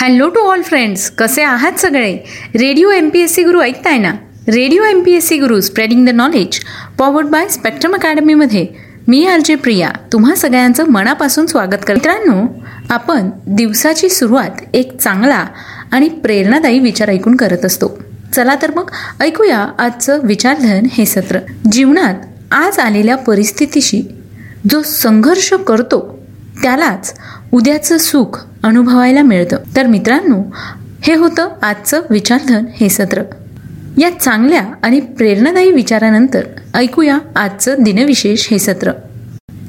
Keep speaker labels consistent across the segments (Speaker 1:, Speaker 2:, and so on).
Speaker 1: Hello to all friends कसे आहात सगळे? Radio M P S C Guru ऐकताय ना? Radio M P S C Guru spreading the knowledge powered by spectrum अकॅडमीमध्ये मी R Priya तुम्हा सगळ्यांचं मनापासून स्वागत कर मित्रांनो आपण दिवसाची सुरुवात एक चांगला आणि प्रेरणादायी विचार ऐकून करत असतो. चला तर मग ऐकूया आजचं विचारधन हे सत्र. जीवनात आज आलेल्या परिस्थितीशी जो संघर्ष करतो त्यालाच उद्याचं सुख अनुभवायला मिळतं. तर मित्रांनो हे होतं आजचं विचारधन हे सत्र. या चांगल्या आणि प्रेरणादायी विचारानंतर ऐकूया आजचं दिनविशेष हे सत्र.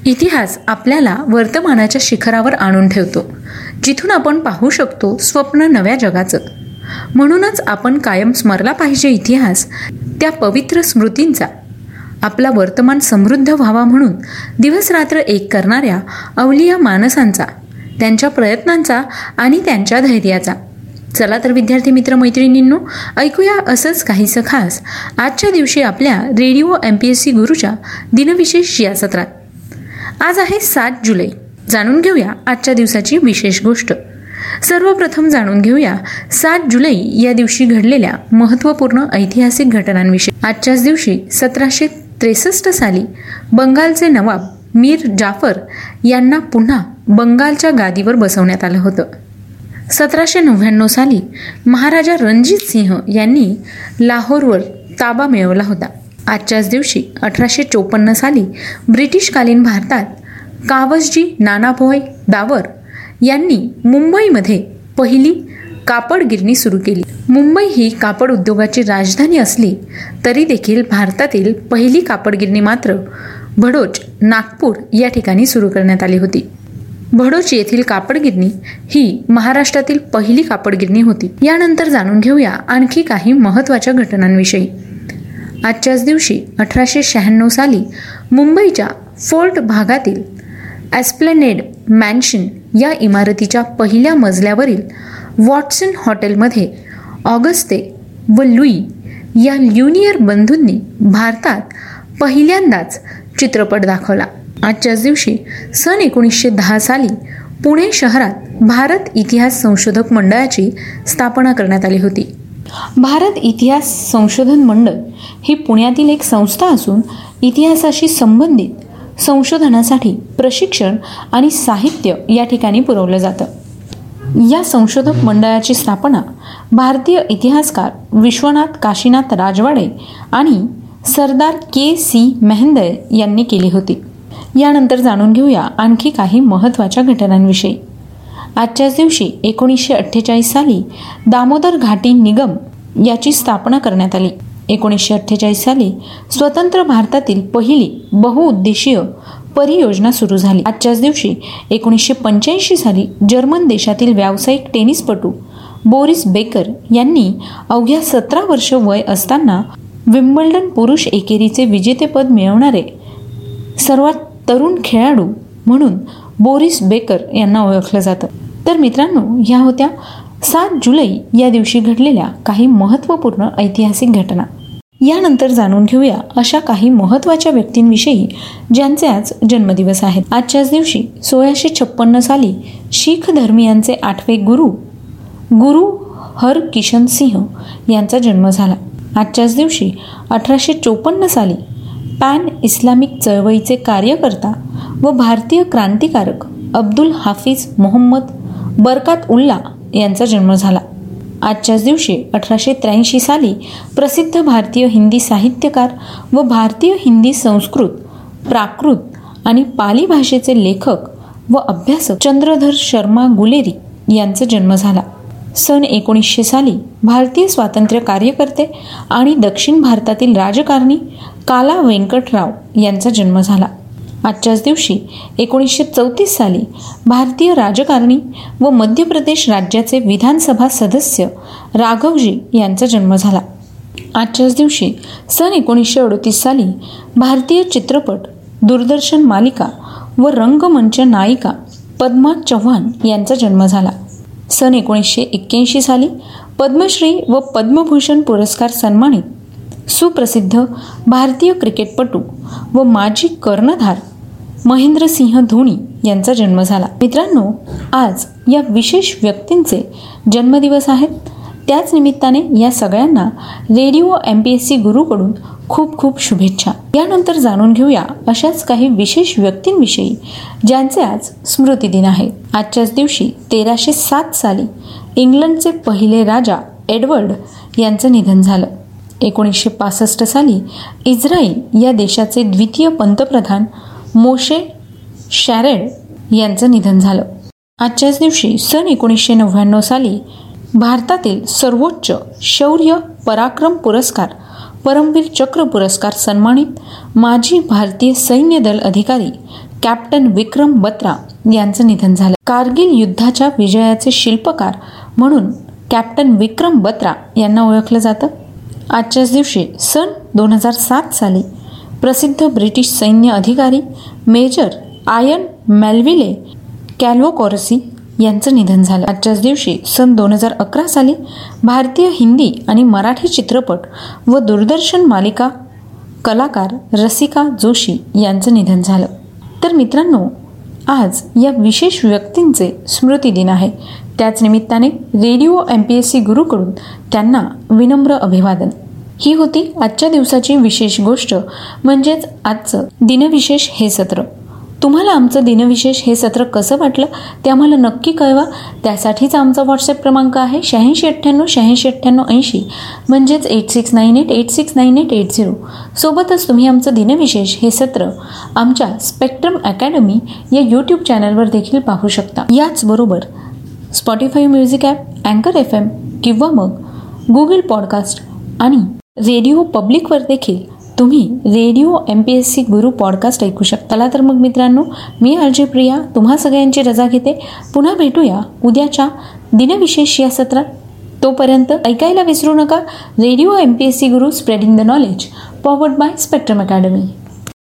Speaker 1: इतिहास आपल्याला वर्तमानाच्या शिखरावर आणून ठेवतो जिथून आपण पाहू शकतो स्वप्न नव्या जगाचं. म्हणूनच आपण कायम स्मरला पाहिजे इतिहास त्या पवित्र स्मृतींचा. आपला वर्तमान समृद्ध व्हावा म्हणून दिवसरात्र एक करणाऱ्या अवलिया मानसांचा त्यांच्या प्रयत्नांचा आणि त्यांच्या धैर्याचा. चला तर विद्यार्थी मित्र मैत्रिणींनो ऐकूया असंच काहीसं खास. आजच्या दिवशी आपल्या radio M P S C गुरुच्या दिनविशेष या सत्रात आज आहे सात जुलै. जाणून घेऊया आजच्या दिवसाची विशेष गोष्ट. सर्वप्रथम जाणून घेऊया सात जुलै या दिवशी घडलेल्या महत्त्वपूर्ण ऐतिहासिक घटनांविषयी. आजच्याच दिवशी सतराशे त्रेसष्ट साली बंगालचे नवाब मीर जाफर यांना पुन्हा बंगालच्या गादीवर बसवण्यात आलं होतं. सतराशे नव्याण्णव साली महाराजा रणजित सिंह यांनी लाहोरवर ताबा मिळवला होता. आजच्याच दिवशी अठराशे चोपन्न साली ब्रिटिशकालीन भारतात कावसजी नानाभोय दावर यांनी मुंबईमध्ये पहिली कापड गिरणी सुरू केली. मुंबई ही कापड उद्योगाची राजधानी असली तरी देखील भारतातील पहिली कापड गिरणी मात्र भडोच नागपूर या ठिकाणी सुरू करण्यात आली होती. भडोच येथील कापडगिरणी ही महाराष्ट्रातील पहिली कापडगिरणी होती. यानंतर जाणून घेऊया आणखी काही महत्त्वाच्या घटनांविषयी. आजच्याच दिवशी अठराशे शहाण्णव साली मुंबईच्या फोर्ट भागातील ॲस्प्लेनेड मॅन्शन या इमारतीच्या पहिल्या मजल्यावरील वॉटसन हॉटेलमध्ये ऑगस्ते व लुई या ल्युनियर बंधूंनी भारतात पहिल्यांदाच चित्रपट दाखवला. आजच्याच दिवशी सन एकोणीसशे दहा साली पुणे शहरात भारत इतिहास संशोधक मंडळाची स्थापना करण्यात आली होती. भारत इतिहास संशोधन मंडळ ही पुण्यातील एक संस्था असून इतिहासाशी संबंधित संशोधनासाठी प्रशिक्षण आणि साहित्य या ठिकाणी पुरवलं जातं. या संशोधक मंडळाची स्थापना भारतीय इतिहासकार विश्वनाथ काशीनाथ राजवाडे आणि सरदार के सी मेहंदर यांनी केली होती. यानंतर जाणून घेऊया आणखी काही महत्त्वाच्या घटनांविषयी. आजच्याच दिवशी एकोणीसशे अठ्ठेचाळीस साली दामोदर घाटी निगम याची स्थापना करण्यात आली. एकोणीसशे अठ्ठेचाळीस साली स्वतंत्र भारतातील पहिली बहुउद्देशीय परियोजना सुरू झाली. आजच्याच दिवशी एकोणीसशे पंच्याऐंशी साली जर्मन देशातील व्यावसायिक टेनिसपटू बोरिस बेकर यांनी अवघ्या सतरा वर्ष वय असताना विम्बल्डन पुरुष एकेरीचे विजेतेपद मिळवणारे सर्वात तरुण खेळाडू म्हणून बोरिस बेकर यांना ओळखलं जातं. तर मित्रांनो ह्या होत्या सात जुलै या दिवशी घडलेल्या काही महत्त्वपूर्ण ऐतिहासिक घटना. यानंतर जाणून घेऊया अशा काही महत्त्वाच्या व्यक्तींविषयी ज्यांचे आज जन्मदिवस आहेत. आजच्याच दिवशी सोळाशे छप्पन्न साली शीख धर्मियांचे आठवे गुरु गुरु हर किशन सिंह यांचा जन्म झाला. आजच्याच दिवशी अठराशे चोपन्न साली पॅन इस्लामिक चळवळीचे कार्यकर्ता व भारतीय क्रांतिकारक अब्दुल हाफिज मोहम्मद बरकात उल्ला यांचा जन्म झाला. आजच्याच दिवशी अठराशे त्र्याऐंशी साली प्रसिद्ध भारतीय हिंदी साहित्यकार व भारतीय हिंदी संस्कृत प्राकृत आणि पाली भाषेचे लेखक व अभ्यासक चंद्रधर शर्मा गुलेरी यांचा जन्म झाला. सन एकोणीसशे साली भारतीय स्वातंत्र्य कार्यकर्ते आणि दक्षिण भारतातील राजकारणी काला व्यंकटराव यांचा जन्म झाला. आजच्याच दिवशी एकोणीसशे चौतीस साली भारतीय राजकारणी व मध्य प्रदेश राज्याचे विधानसभा सदस्य राघवजी यांचा जन्म झाला. आजच्याच दिवशी सन एकोणीसशे अडतीस साली भारतीय चित्रपट दूरदर्शन मालिका व रंगमंच नायिका पद्मा चव्हाण यांचा जन्म झाला. सन एकोणीसशे एक्क्याऐंशी साली पद्मश्री व पद्मभूषण पुरस्कार सन्मानित सुप्रसिद्ध भारतीय क्रिकेटपटू व माजी कर्णधार महेंद्रसिंह धोनी यांचा जन्म झाला. मित्रांनो आज या विशेष व्यक्तींचे जन्मदिवस आहेत. त्याच निमित्ताने या सगळ्यांना radio M P S C गुरुकडून खूप खूप शुभेच्छा. यानंतर जाणून घेऊया अशाच काही विशेष व्यक्तींविषयी ज्यांचे आज स्मृतिदिन आहे. आजच्याच दिवशी तेराशे सात साली इंग्लंडचे पहिले राजा एडवर्ड यांचं निधन झालं. एकोणीसशे पासष्ट साली इस्रायल या देशाचे द्वितीय पंतप्रधान मोशे शॅरेड यांचं निधन झालं. आजच्याच दिवशी सन एकोणीसशे नव्याण्णव साली भारतातील सर्वोच्च शौर्य पराक्रम पुरस्कार परमवीर चक्र पुरस्कार सन्मानित माजी भारतीय सैन्य दल अधिकारी कॅप्टन विक्रम बत्रा यांचं निधन झालं. कारगिल युद्धाच्या विजयाचे शिल्पकार म्हणून कॅप्टन विक्रम बत्रा यांना ओळखलं जातं. आजच्याच दिवशी सन दोन हजार सात साली प्रसिद्ध ब्रिटिश सैन्य अधिकारी मेजर आयन मॅल्विले कॅल्वोकॉरसी यांचं निधन झालं. आजच्याच दिवशी सन दोन हजार अकरा साली भारतीय हिंदी आणि मराठी चित्रपट व दूरदर्शन मालिका कलाकार रसिका जोशी यांचं निधन झालं. तर मित्रांनो आज या विशेष व्यक्तींचे स्मृती दिन आहे. त्याच निमित्ताने radio M P S C गुरुकडून त्यांना विनम्र अभिवादन. ही होती आजच्या दिवसाची विशेष गोष्ट म्हणजेच आजचं दिनविशेष हे सत्र. तुम्हाला आमचं दिनविशेष हे सत्र कसं वाटलं ते आम्हाला नक्की कळवा. त्यासाठीच आमचा व्हॉट्सअप क्रमांक आहे शहाऐंशी अठ्ठ्याण्णव शहाऐंशी अठ्ठ्याण्णव ऐंशी. म्हणजेच eight six nine eight eight six nine eight eight zero सोबतच तुम्ही आमचं दिनविशेष हे सत्र आमच्या स्पेक्ट्रम अकॅडमी या यूट्यूब चॅनलवर देखील पाहू शकता. याचबरोबर स्पॉटीफाय म्युझिक ॲप अँकर एफ एम किंवा मग गुगल पॉडकास्ट आणि रेडिओ पब्लिकवर देखील तुम्ही radio M P S C Guru podcast ऐकू शकता तर मग मित्रांनो मी अर्जय प्रिया तुम्हा सगळ्यांची रजा घेते. पुन्हा भेटूया उद्याच्या दिनविशेष या सत्रात. तोपर्यंत ऐकायला विसरू नका. Radio M P S C Guru spreading the knowledge powered by Spectrum academy.